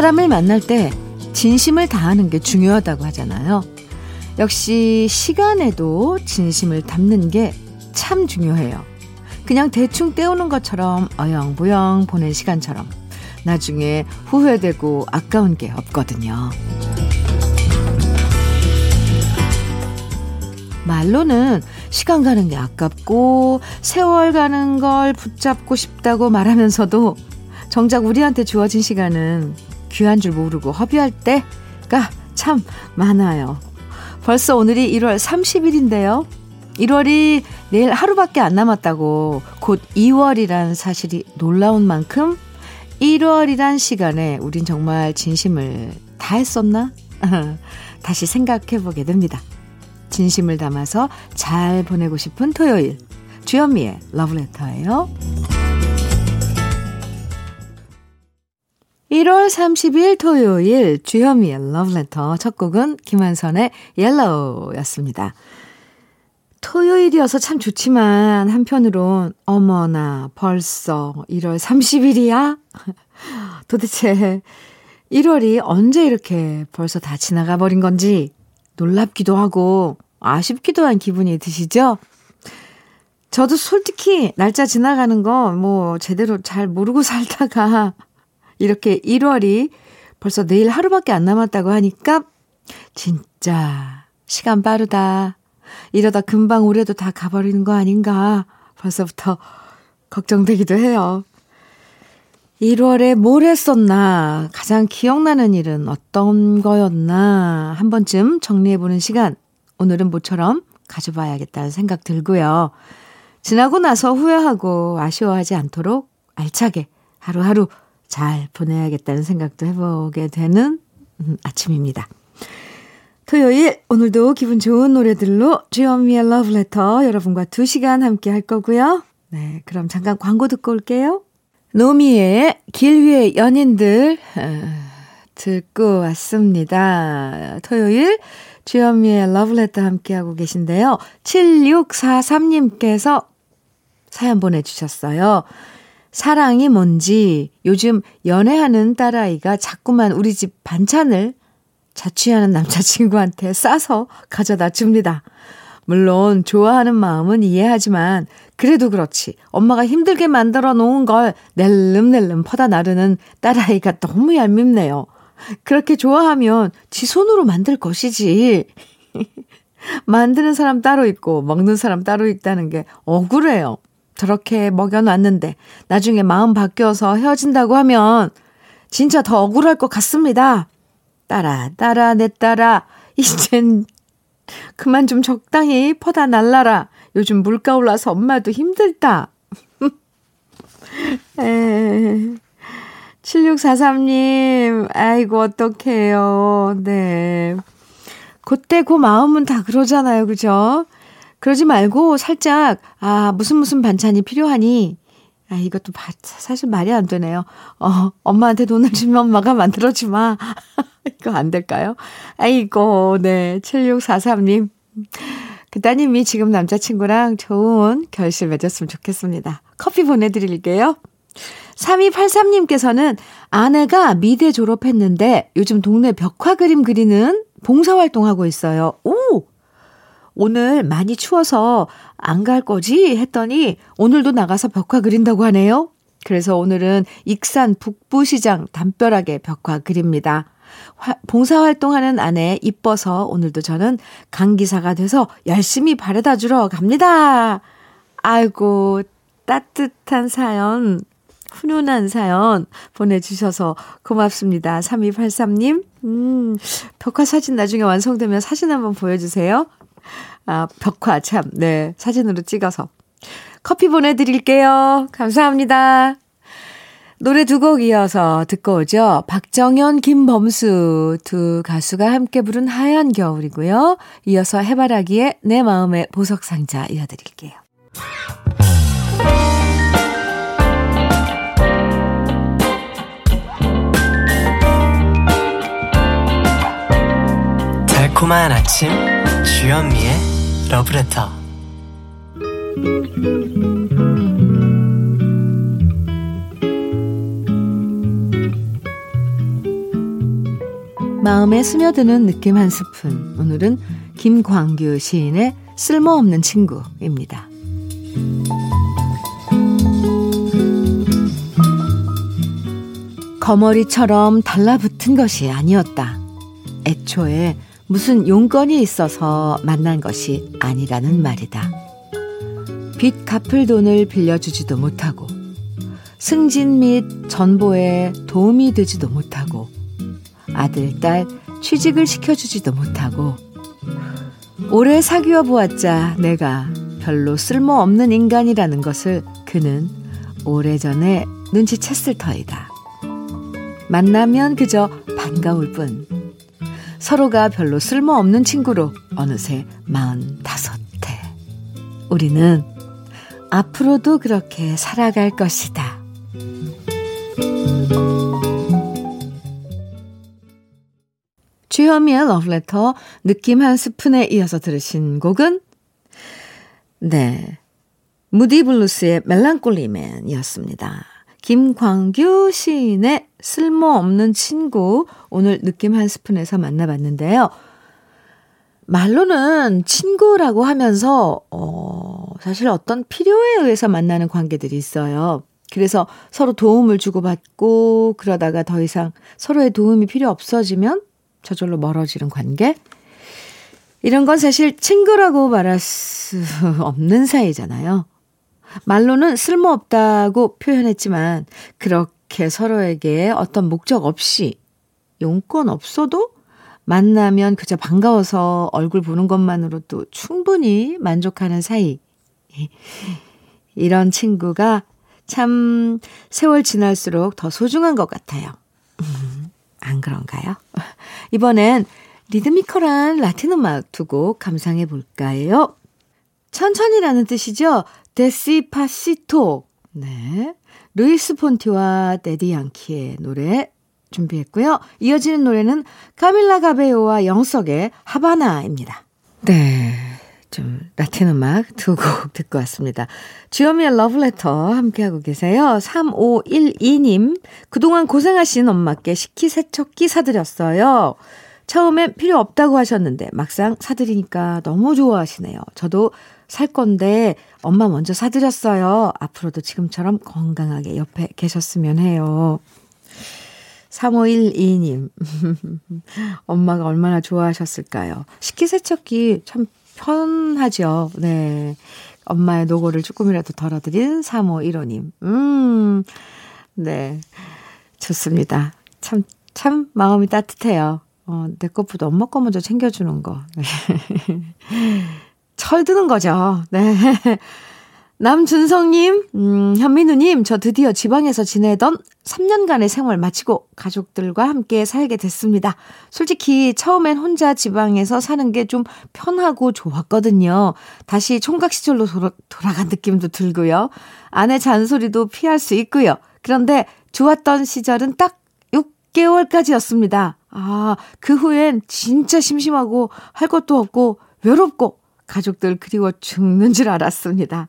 사람을 만날 때 진심을 다하는 게 중요하다고 하잖아요. 역시 시간에도 진심을 담는 게 참 중요해요. 그냥 대충 때우는 것처럼 어영부영 보낸 시간처럼 나중에 후회되고 아까운 게 없거든요. 말로는 시간 가는 게 아깝고 세월 가는 걸 붙잡고 싶다고 말하면서도 정작 우리한테 주어진 시간은 귀한 줄 모르고 허비할 때가 참 많아요. 벌써 오늘이 1월 30일인데요. 1월이 내일 하루밖에 안 남았다고 곧 2월이란 사실이 놀라운 만큼 1월이란 시간에 우린 정말 진심을 다 했었나? 다시 생각해 보게 됩니다. 진심을 담아서 잘 보내고 싶은 토요일. 주현미의 러브레터예요. 1월 30일 토요일 주현미의 러브레터 첫 곡은 김한선의 옐로우였습니다. 토요일이어서 참 좋지만 한편으론 어머나 벌써 1월 30일이야? 도대체 1월이 언제 이렇게 벌써 다 지나가 버린 건지 놀랍기도 하고 아쉽기도 한 기분이 드시죠? 저도 솔직히 날짜 지나가는 거 뭐 제대로 잘 모르고 살다가 이렇게 1월이 벌써 내일 하루밖에 안 남았다고 하니까 진짜 시간 빠르다. 이러다 금방 올해도 다 가버리는 거 아닌가 벌써부터 걱정되기도 해요. 1월에 뭘 했었나, 가장 기억나는 일은 어떤 거였나, 한 번쯤 정리해보는 시간, 오늘은 모처럼 가져봐야겠다는 생각 들고요. 지나고 나서 후회하고 아쉬워하지 않도록 알차게 하루하루 잘 보내야겠다는 생각도 해보게 되는 음, 아침입니다. 토요일 오늘도 기분 좋은 노래들로 주현미의 러브레터 여러분과 2시간 함께 할 거고요. 네, 그럼 잠깐 광고 듣고 올게요. 노미의 길 위의 연인들 어, 듣고 왔습니다. 토요일 주현미의 러브레터 함께하고 계신데요. 7643님께서 사연 보내주셨어요. 사랑이 뭔지 요즘 연애하는 딸아이가 자꾸만 우리 집 반찬을 자취하는 남자친구한테 싸서 가져다 줍니다. 물론 좋아하는 마음은 이해하지만 그래도 그렇지 엄마가 힘들게 만들어 놓은 걸 낼름낼름 퍼다 나르는 딸아이가 너무 얄밉네요. 그렇게 좋아하면 지 손으로 만들 것이지. 만드는 사람 따로 있고 먹는 사람 따로 있다는 게 억울해요. 저렇게 먹여놨는데 나중에 마음 바뀌어서 헤어진다고 하면 진짜 더 억울할 것 같습니다. 따라 따라 내 따라 이젠 그만 좀 적당히 퍼다 날라라. 요즘 물가 올라서 엄마도 힘들다. 에. 7643님, 아이고, 어떡해요. 네. 그때 그 마음은 다 그러잖아요. 그죠? 그러지 말고 살짝, 아, 무슨 무슨 반찬이 필요하니? 아, 이것도 사실 말이 안 되네요. 어, 엄마한테 돈을 주면 엄마가 만들어지 마. 이거 안 될까요? 아이고, 네. 7643님. 그 따님이 지금 남자친구랑 좋은 결실 맺었으면 좋겠습니다. 커피 보내드릴게요. 3283님께서는 아내가 미대 졸업했는데 요즘 동네 벽화 그림 그리는 봉사활동하고 있어요. 오! 오늘 많이 추워서 안 갈 거지? 했더니 오늘도 나가서 벽화 그린다고 하네요. 그래서 오늘은 익산 북부시장 담벼락에 벽화 그립니다. 화, 봉사활동하는 아내 이뻐서 오늘도 저는 강기사가 돼서 열심히 바래다 주러 갑니다. 아이고, 따뜻한 사연, 훈훈한 사연 보내주셔서 고맙습니다. 3283님, 음, 벽화 사진 나중에 완성되면 사진 한번 보여주세요. 아, 벽화 참, 네, 사진으로 찍어서. 커피 보내드릴게요. 감사합니다. 노래 두 곡 이어서 듣고 오죠. 박정현, 김범수 두 가수가 함께 부른 하얀 겨울이고요. 이어서 해바라기의 내 마음의 보석상자 이어드릴게요. 달콤한 아침 주현미의 러브레터 마음에 스며드는 느낌 한 스푼. 오늘은 김광규 시인의 쓸모없는 친구입니다. 거머리처럼 달라붙은 것이 아니었다. 애초에 무슨 용건이 있어서 만난 것이 아니라는 말이다. 빚 갚을 돈을 빌려주지도 못하고 승진 및 전보에 도움이 되지도 못하고 아들, 딸 취직을 시켜주지도 못하고 오래 사귀어 보았자 내가 별로 쓸모없는 인간이라는 것을 그는 오래전에 눈치챘을 터이다. 만나면 그저 반가울 뿐 서로가 별로 쓸모없는 친구로 어느새 마흔다섯해. 우리는 앞으로도 그렇게 살아갈 것이다. 주현미의 러브레터 느낌 한 스푼에 이어서 들으신 곡은 네 무디 블루스의 멜랑콜리맨이었습니다. 김광규 시인의 쓸모없는 친구 오늘 느낌 한 스푼에서 만나봤는데요. 말로는 친구라고 하면서 어 사실 어떤 필요에 의해서 만나는 관계들이 있어요. 그래서 서로 도움을 주고받고 그러다가 더 이상 서로의 도움이 필요 없어지면 저절로 멀어지는 관계? 이런 건 사실 친구라고 말할 수 없는 사이잖아요. 말로는 쓸모없다고 표현했지만 그렇게 서로에게 어떤 목적 없이 용건 없어도 만나면 그저 반가워서 얼굴 보는 것만으로도 충분히 만족하는 사이. 이런 친구가 참 세월 지날수록 더 소중한 것 같아요. 음, 안 그런가요? 이번엔 리드미컬한 라틴 음악 두 곡 감상해 볼까요? 천천히라는 뜻이죠. Despacito. 네. 루이스 폰시와 대디 양키의 노래 준비했고요. 이어지는 노래는 카밀라 카베요와 영 서그의 하바나입니다. 네. 좀 라틴 음악 두 곡 듣고 왔습니다. 주현미의 러브레터 함께하고 계세요. 3512님, 그동안 고생하신 엄마께 식기세척기 사드렸어요. 처음엔 필요 없다고 하셨는데 막상 사드리니까 너무 좋아하시네요. 저도 살 건데 엄마 먼저 사드렸어요. 앞으로도 지금처럼 건강하게 옆에 계셨으면 해요. 3512님. 엄마가 얼마나 좋아하셨을까요? 식기세척기 참 편하죠. 네. 엄마의 노고를 조금이라도 덜어드린 3515님. 음, 네. 좋습니다. 참, 참 마음이 따뜻해요. 어, 내 것보다 엄마 거 먼저 챙겨주는 거. 철드는 거죠. 네. 남준성님, 음, 현민우님, 저 드디어 지방에서 지내던 3년간의 생활 마치고 가족들과 함께 살게 됐습니다. 솔직히 처음엔 혼자 지방에서 사는 게 좀 편하고 좋았거든요. 다시 총각 시절로 돌아, 돌아간 느낌도 들고요. 아내 잔소리도 피할 수 있고요. 그런데 좋았던 시절은 딱 6개월까지였습니다. 아, 그 후엔 진짜 심심하고 할 것도 없고 외롭고 가족들 그리워 죽는 줄 알았습니다.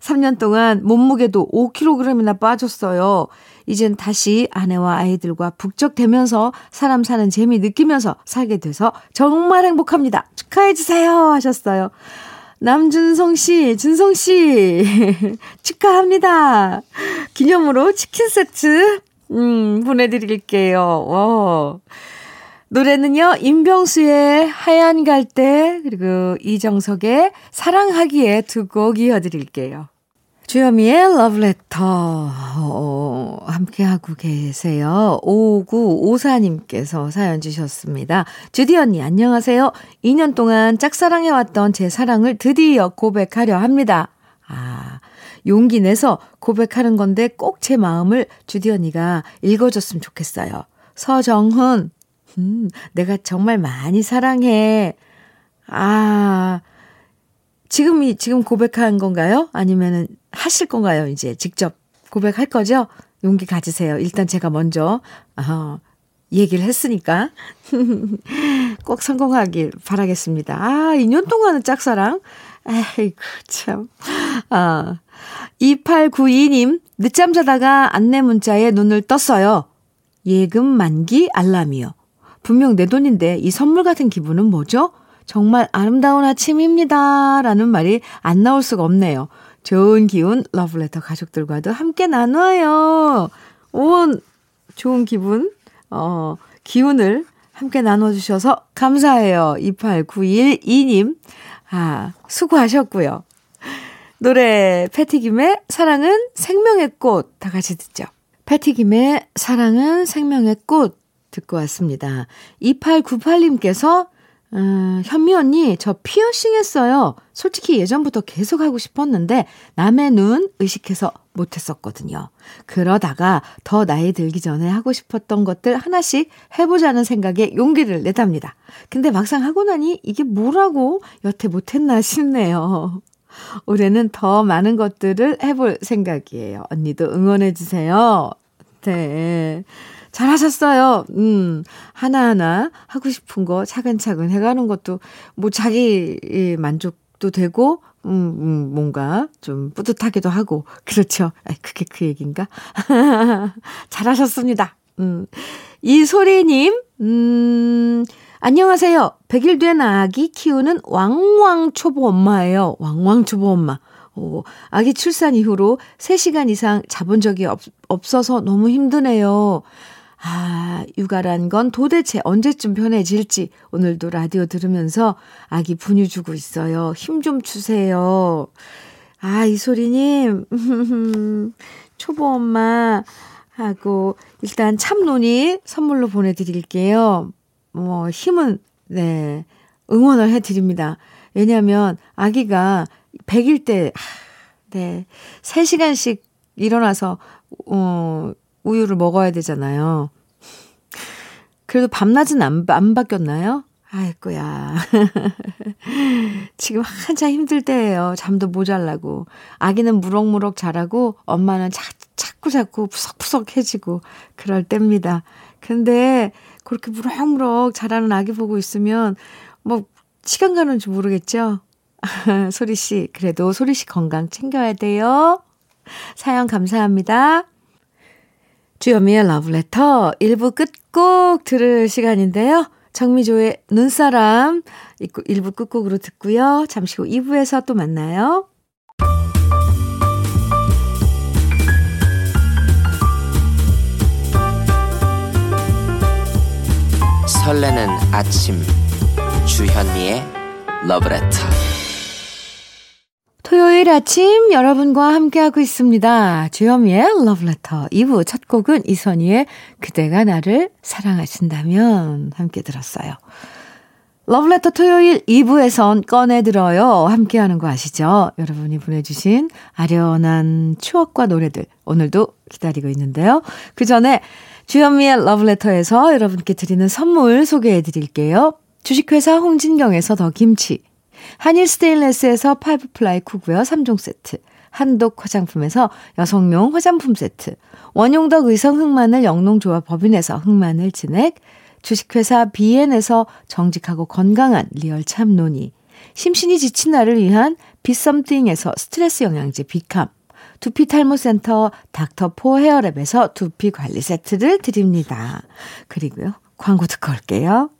3년 동안 몸무게도 5kg이나 빠졌어요. 이젠 다시 아내와 아이들과 북적대면서 사람 사는 재미 느끼면서 살게 돼서 정말 행복합니다. 축하해주세요. 하셨어요. 남준성 씨, 준성 씨, 축하합니다. 기념으로 치킨 세트, 음, 보내드릴게요. 와. 노래는요, 임병수의 하얀 갈대, 그리고 이정석의 사랑하기에 두 곡 이어드릴게요. 주여미의 러브레터, 어, 함께하고 계세요. 5954님께서 사연 주셨습니다. 주디 언니, 안녕하세요. 2년 동안 짝사랑해왔던 제 사랑을 드디어 고백하려 합니다. 아, 용기 내서 고백하는 건데 꼭 제 마음을 주디 언니가 읽어줬으면 좋겠어요. 서정훈, 음, 내가 정말 많이 사랑해. 아, 지금이, 지금 고백한 건가요? 아니면은 하실 건가요? 이제 직접 고백할 거죠? 용기 가지세요. 일단 제가 먼저, 어, 얘기를 했으니까. 꼭 성공하길 바라겠습니다. 아, 2년 동안은 짝사랑? 에이구, 참. 아, 2892님, 늦잠 자다가 안내 문자에 눈을 떴어요. 예금 만기 알람이요. 분명 내 돈인데 이 선물 같은 기분은 뭐죠? 정말 아름다운 아침입니다. 라는 말이 안 나올 수가 없네요. 좋은 기운 러브레터 가족들과도 함께 나눠요. 온 좋은 기분, 어, 기운을 함께 나눠주셔서 감사해요. 28912님. 아, 수고하셨고요. 노래 패티김의 사랑은 생명의 꽃 다 같이 듣죠. 패티김의 사랑은 생명의 꽃 듣고 왔습니다. 2898님께서 음, 현미 언니, 저 피어싱 했어요. 솔직히 예전부터 계속 하고 싶었는데, 남의 눈 의식해서 못했었거든요. 그러다가 더 나이 들기 전에 하고 싶었던 것들 하나씩 해보자는 생각에 용기를 내답니다. 근데 막상 하고 나니 이게 뭐라고 여태 못했나 싶네요. 올해는 더 많은 것들을 해볼 생각이에요. 언니도 응원해주세요. 네. 잘하셨어요. 음, 하나하나 하고 싶은 거 차근차근 해가는 것도 뭐 자기 만족도 되고, 음, 음 뭔가 좀 뿌듯하기도 하고, 그렇죠. 아, 그게 그 얘기인가? 잘하셨습니다. 음, 이소리님, 음, 안녕하세요. 100일 된 아기 키우는 왕왕초보 엄마예요. 왕왕초보 엄마. 오, 아기 출산 이후로 3시간 이상 자본 적이 없, 없어서 너무 힘드네요. 아, 육아란 건 도대체 언제쯤 편해질지 오늘도 라디오 들으면서 아기 분유 주고 있어요. 힘 좀 주세요. 아, 이소리님, 초보 엄마 하고 일단 참논이 선물로 보내드릴게요. 뭐, 힘은, 네, 응원을 해드립니다. 왜냐면 아기가 100일 때, 네, 3시간씩 일어나서, 어, 우유를 먹어야 되잖아요. 그래도 밤낮은 안, 안 바뀌었나요? 아이고야. 지금 한참 힘들 때예요. 잠도 모자라고. 아기는 무럭무럭 자라고 엄마는 자, 자꾸 자꾸 푸석푸석해지고 그럴 때입니다. 근데 그렇게 무럭무럭 자라는 아기 보고 있으면 뭐 시간 가는 줄 모르겠죠? 소리 씨, 그래도 소리 씨 건강 챙겨야 돼요. 사연 감사합니다. 주현미의 러브레터 1부 끝곡 들을 시간인데요. 정미조의 눈사람 1부 끝곡으로 듣고요. 잠시 후 2부에서 또 만나요. 설레는 아침 주현미의 러브레터 토요일 아침 여러분과 함께하고 있습니다. 주현미의 러브레터 2부 첫 곡은 이선희의 그대가 나를 사랑하신다면 함께 들었어요. 러브레터 토요일 2부에선 꺼내들어요. 함께하는 거 아시죠? 여러분이 보내주신 아련한 추억과 노래들 오늘도 기다리고 있는데요. 그 전에 주현미의 러브레터에서 여러분께 드리는 선물 소개해 드릴게요. 주식회사 홍진경에서 더 김치 한일 스테인레스에서 파이브 플라이 쿠고요 3종 세트. 한독 화장품에서 여성용 화장품 세트. 원용덕 의성 흑마늘 영농조합 법인에서 흑마늘 진액. 주식회사 비엔에서 정직하고 건강한 리얼 참노니. 심신이 지친 나를 위한 비썸띵에서 스트레스 영양제 비캄. 두피 탈모 센터 닥터포 헤어랩에서 두피 관리 세트를 드립니다. 그리고요. 광고 듣고 올게요.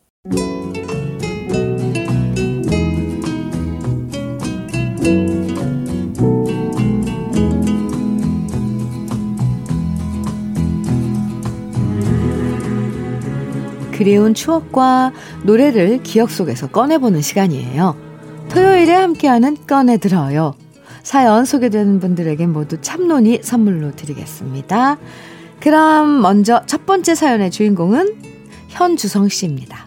그리운 추억과 노래를 기억 속에서 꺼내보는 시간이에요. 토요일에 함께하는 꺼내들어요. 사연 소개되는 분들에게 모두 참론이 선물로 드리겠습니다. 그럼 먼저 첫 번째 사연의 주인공은 현주성 씨입니다.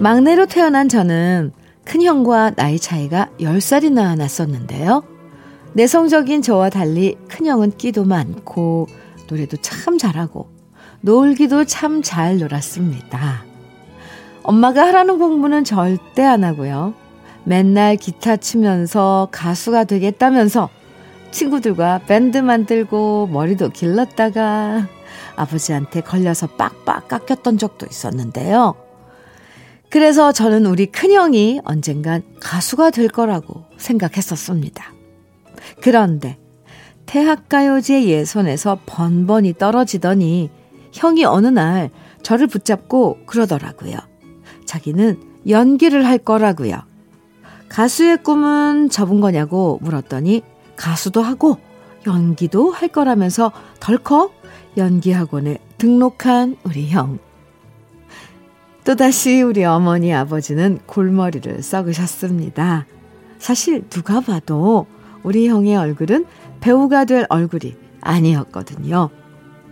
막내로 태어난 저는 큰형과 나이 차이가 10살이나 났었는데요. 내성적인 저와 달리 큰형은 끼도 많고 노래도 참 잘하고 놀기도 참 잘 놀았습니다. 엄마가 하라는 공부는 절대 안 하고요. 맨날 기타 치면서 가수가 되겠다면서 친구들과 밴드 만들고 머리도 길렀다가 아버지한테 걸려서 빡빡 깎였던 적도 있었는데요. 그래서 저는 우리 큰형이 언젠간 가수가 될 거라고 생각했었습니다. 그런데 태학가요제 예선에서 번번이 떨어지더니 형이 어느 날 저를 붙잡고 그러더라고요. 자기는 연기를 할 거라고요. 가수의 꿈은 접은 거냐고 물었더니 가수도 하고 연기도 할 거라면서 덜컥 연기학원에 등록한 우리 형. 또다시 우리 어머니 아버지는 골머리를 썩으셨습니다. 사실 누가 봐도 우리 형의 얼굴은 배우가 될 얼굴이 아니었거든요.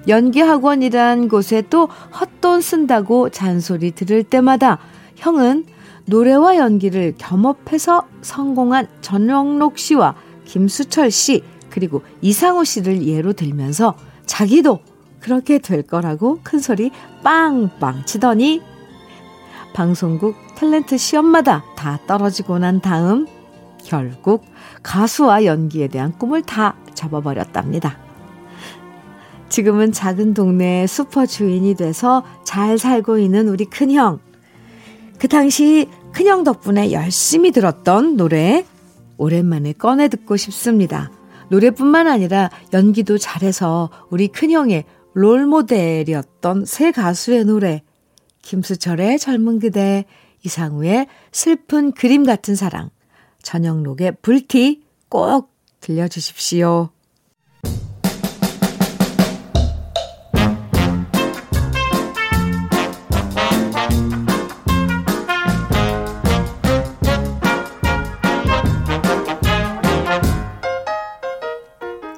연기학원이란 곳에 또 헛돈 쓴다고 잔소리 들을 때마다 형은 노래와 연기를 겸업해서 성공한 전영록 씨와 김수철 씨, 그리고 이상우 씨를 예로 들면서 자기도 그렇게 될 거라고 큰 소리 빵빵 치더니 방송국 탤런트 시험마다 다 떨어지고 난 다음 결국 가수와 연기에 대한 꿈을 다 접어버렸답니다. 지금은 작은 동네 슈퍼 주인이 돼서 잘 살고 있는 우리 큰형. 그 당시 큰형 덕분에 열심히 들었던 노래 오랜만에 꺼내 듣고 싶습니다. 노래뿐만 아니라 연기도 잘해서 우리 큰형의 롤모델이었던 새 가수의 노래 김수철의 젊은 그대, 이상우의 슬픈 그림 같은 사랑, 전영록의 불티 꼭 들려주십시오.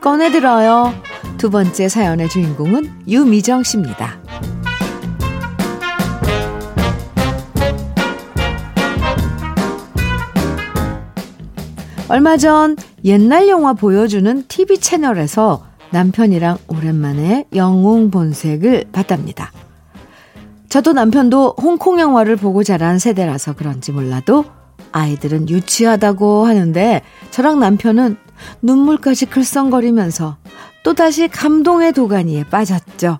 꺼내들어요. 두 번째 사연의 주인공은 유미정 씨입니다. 얼마 전 옛날 영화 보여주는 TV 채널에서 남편이랑 오랜만에 영웅 본색을 봤답니다. 저도 남편도 홍콩 영화를 보고 자란 세대라서 그런지 몰라도 아이들은 유치하다고 하는데 저랑 남편은 눈물까지 글썽거리면서 또다시 감동의 도가니에 빠졌죠.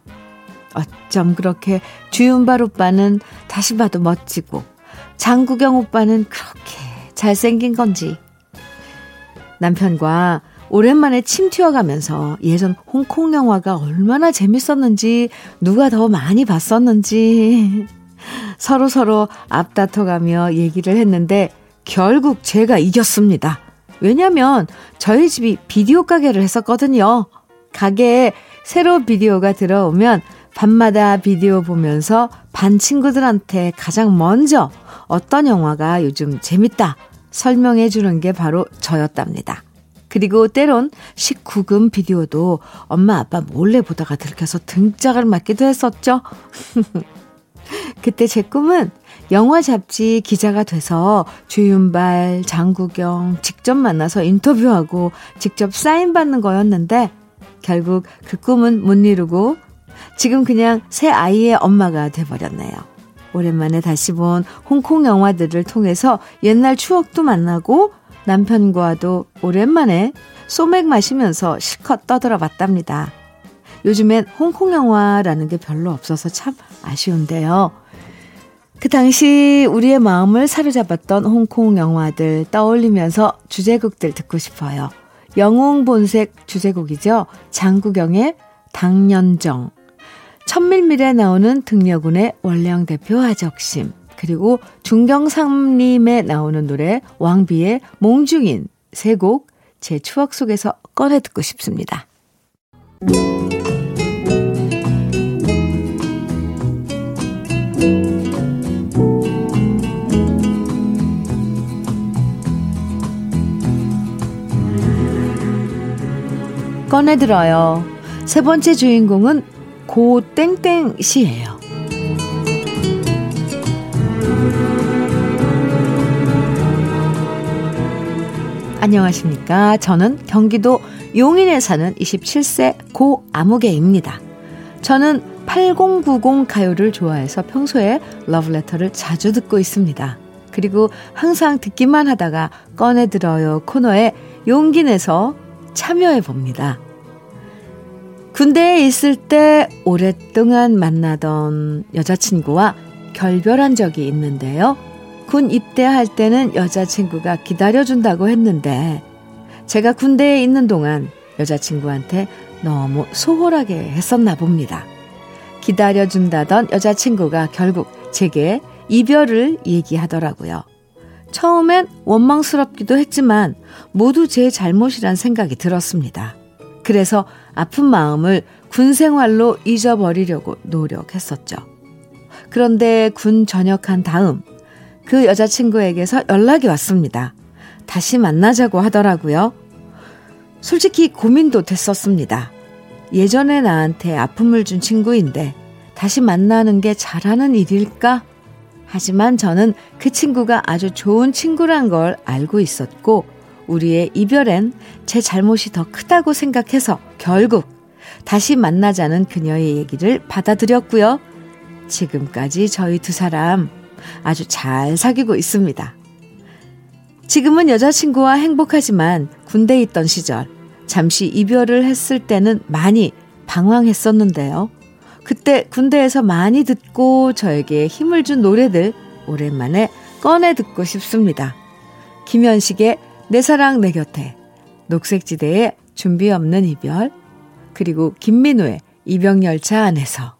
어쩜 그렇게 주윤발 오빠는 다시 봐도 멋지고 장구경 오빠는 그렇게 잘생긴 건지 남편과 오랜만에 침 튀어가면서 예전 홍콩 영화가 얼마나 재밌었는지 누가 더 많이 봤었는지 서로 서로 앞다퉈가며 얘기를 했는데 결국 제가 이겼습니다. 왜냐면 저희 집이 비디오 가게를 했었거든요. 가게에 새로 비디오가 들어오면 밤마다 비디오 보면서 반 친구들한테 가장 먼저 어떤 영화가 요즘 재밌다 설명해 주는 게 바로 저였답니다. 그리고 때론 19금 비디오도 엄마 아빠 몰래 보다가 들켜서 등짝을 맞기도 했었죠. 그때 제 꿈은 영화 잡지 기자가 돼서 주윤발, 장구경 직접 만나서 인터뷰하고 직접 사인 받는 거였는데 결국 그 꿈은 못 이루고 지금 그냥 새 아이의 엄마가 돼버렸네요. 오랜만에 다시 본 홍콩 영화들을 통해서 옛날 추억도 만나고 남편과도 오랜만에 소맥 마시면서 실컷 떠들어 봤답니다. 요즘엔 홍콩 영화라는 게 별로 없어서 참 아쉬운데요. 그 당시 우리의 마음을 사로잡았던 홍콩 영화들 떠올리면서 주제곡들 듣고 싶어요. 영웅 본색 주제곡이죠. 장구경의 당년정. 천밀밀에 나오는 등려군의 원령 대표 하적심. 그리고 중경삼림에 나오는 노래 왕비의 몽중인 세 곡 제 추억 속에서 꺼내 듣고 싶습니다. 꺼내들어요. 세 번째 주인공은 고 땡땡 씨예요. 안녕하십니까. 저는 경기도 용인에 사는 27세 고 아무개입니다. 저는 8090 가요를 좋아해서 평소에 러브레터를 자주 듣고 있습니다. 그리고 항상 듣기만 하다가 꺼내들어요 코너에 용기 내서 참여해 봅니다. 군대에 있을 때 오랫동안 만나던 여자친구와 결별한 적이 있는데요. 군 입대할 때는 여자친구가 기다려준다고 했는데, 제가 군대에 있는 동안 여자친구한테 너무 소홀하게 했었나 봅니다. 기다려준다던 여자친구가 결국 제게 이별을 얘기하더라고요. 처음엔 원망스럽기도 했지만 모두 제 잘못이란 생각이 들었습니다. 그래서 아픈 마음을 군 생활로 잊어버리려고 노력했었죠. 그런데 군 전역한 다음 그 여자친구에게서 연락이 왔습니다. 다시 만나자고 하더라고요. 솔직히 고민도 됐었습니다. 예전에 나한테 아픔을 준 친구인데 다시 만나는 게 잘하는 일일까? 하지만 저는 그 친구가 아주 좋은 친구란 걸 알고 있었고 우리의 이별엔 제 잘못이 더 크다고 생각해서 결국 다시 만나자는 그녀의 얘기를 받아들였고요. 지금까지 저희 두 사람 아주 잘 사귀고 있습니다. 지금은 여자친구와 행복하지만 군대에 있던 시절 잠시 이별을 했을 때는 많이 방황했었는데요. 그때 군대에서 많이 듣고 저에게 힘을 준 노래들 오랜만에 꺼내 듣고 싶습니다. 김현식의 내 사랑 내 곁에, 녹색지대의 준비 없는 이별, 그리고 김민우의 이병열차 안에서.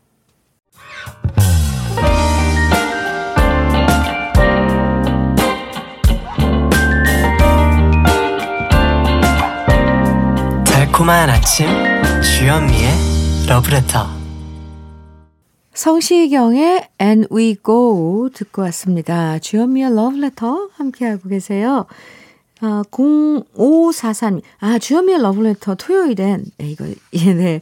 달콤한 아침 주현미의 러브레터 성시경의 And We Go 듣고 왔습니다. 주현미의 러브레터 함께하고 계세요. 아, 0543. 아, 주현미의 러브레터 토요일엔, 네, 이거, 예, 네.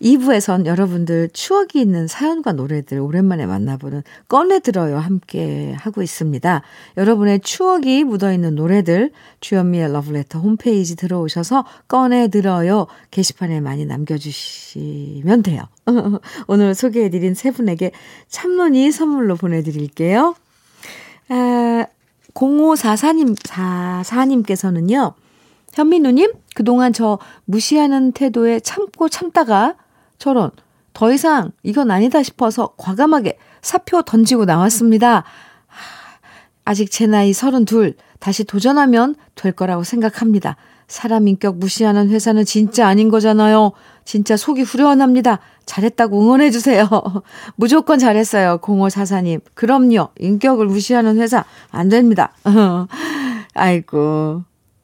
2부에선 여러분들 추억이 있는 사연과 노래들 오랜만에 만나보는 꺼내들어요 함께 하고 있습니다. 여러분의 추억이 묻어있는 노래들 주현미의 러브레터 홈페이지 들어오셔서 꺼내들어요 게시판에 많이 남겨주시면 돼요. 오늘 소개해드린 세 분에게 참론이 선물로 보내드릴게요. 아, 0544님, 44님께서는요. 현민우님, 그동안 저 무시하는 태도에 참고 참다가 저런 더 이상 이건 아니다 싶어서 과감하게 사표 던지고 나왔습니다. 아직 제 나이 32 다시 도전하면 될 거라고 생각합니다. 사람 인격 무시하는 회사는 진짜 아닌 거잖아요. 진짜 속이 후련합니다. 잘했다고 응원해주세요. 무조건 잘했어요. 0544님. 그럼요. 인격을 무시하는 회사 안 됩니다. 아이고.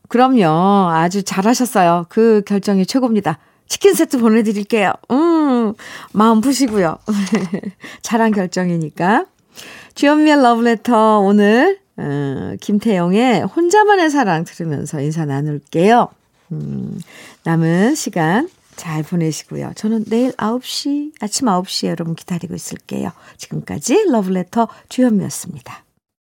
그럼요. 아주 잘하셨어요. 그 결정이 최고입니다. 치킨 세트 보내드릴게요. 음, 마음 푸시고요. 잘한 결정이니까. 주연미의 러브레터 오늘 어, 김태영의 혼자만의 사랑 들으면서 인사 나눌게요. 음, 남은 시간 잘 보내시고요. 저는 내일 9시, 아침 9시에 여러분 기다리고 있을게요. 지금까지 러브레터 주현미였습니다.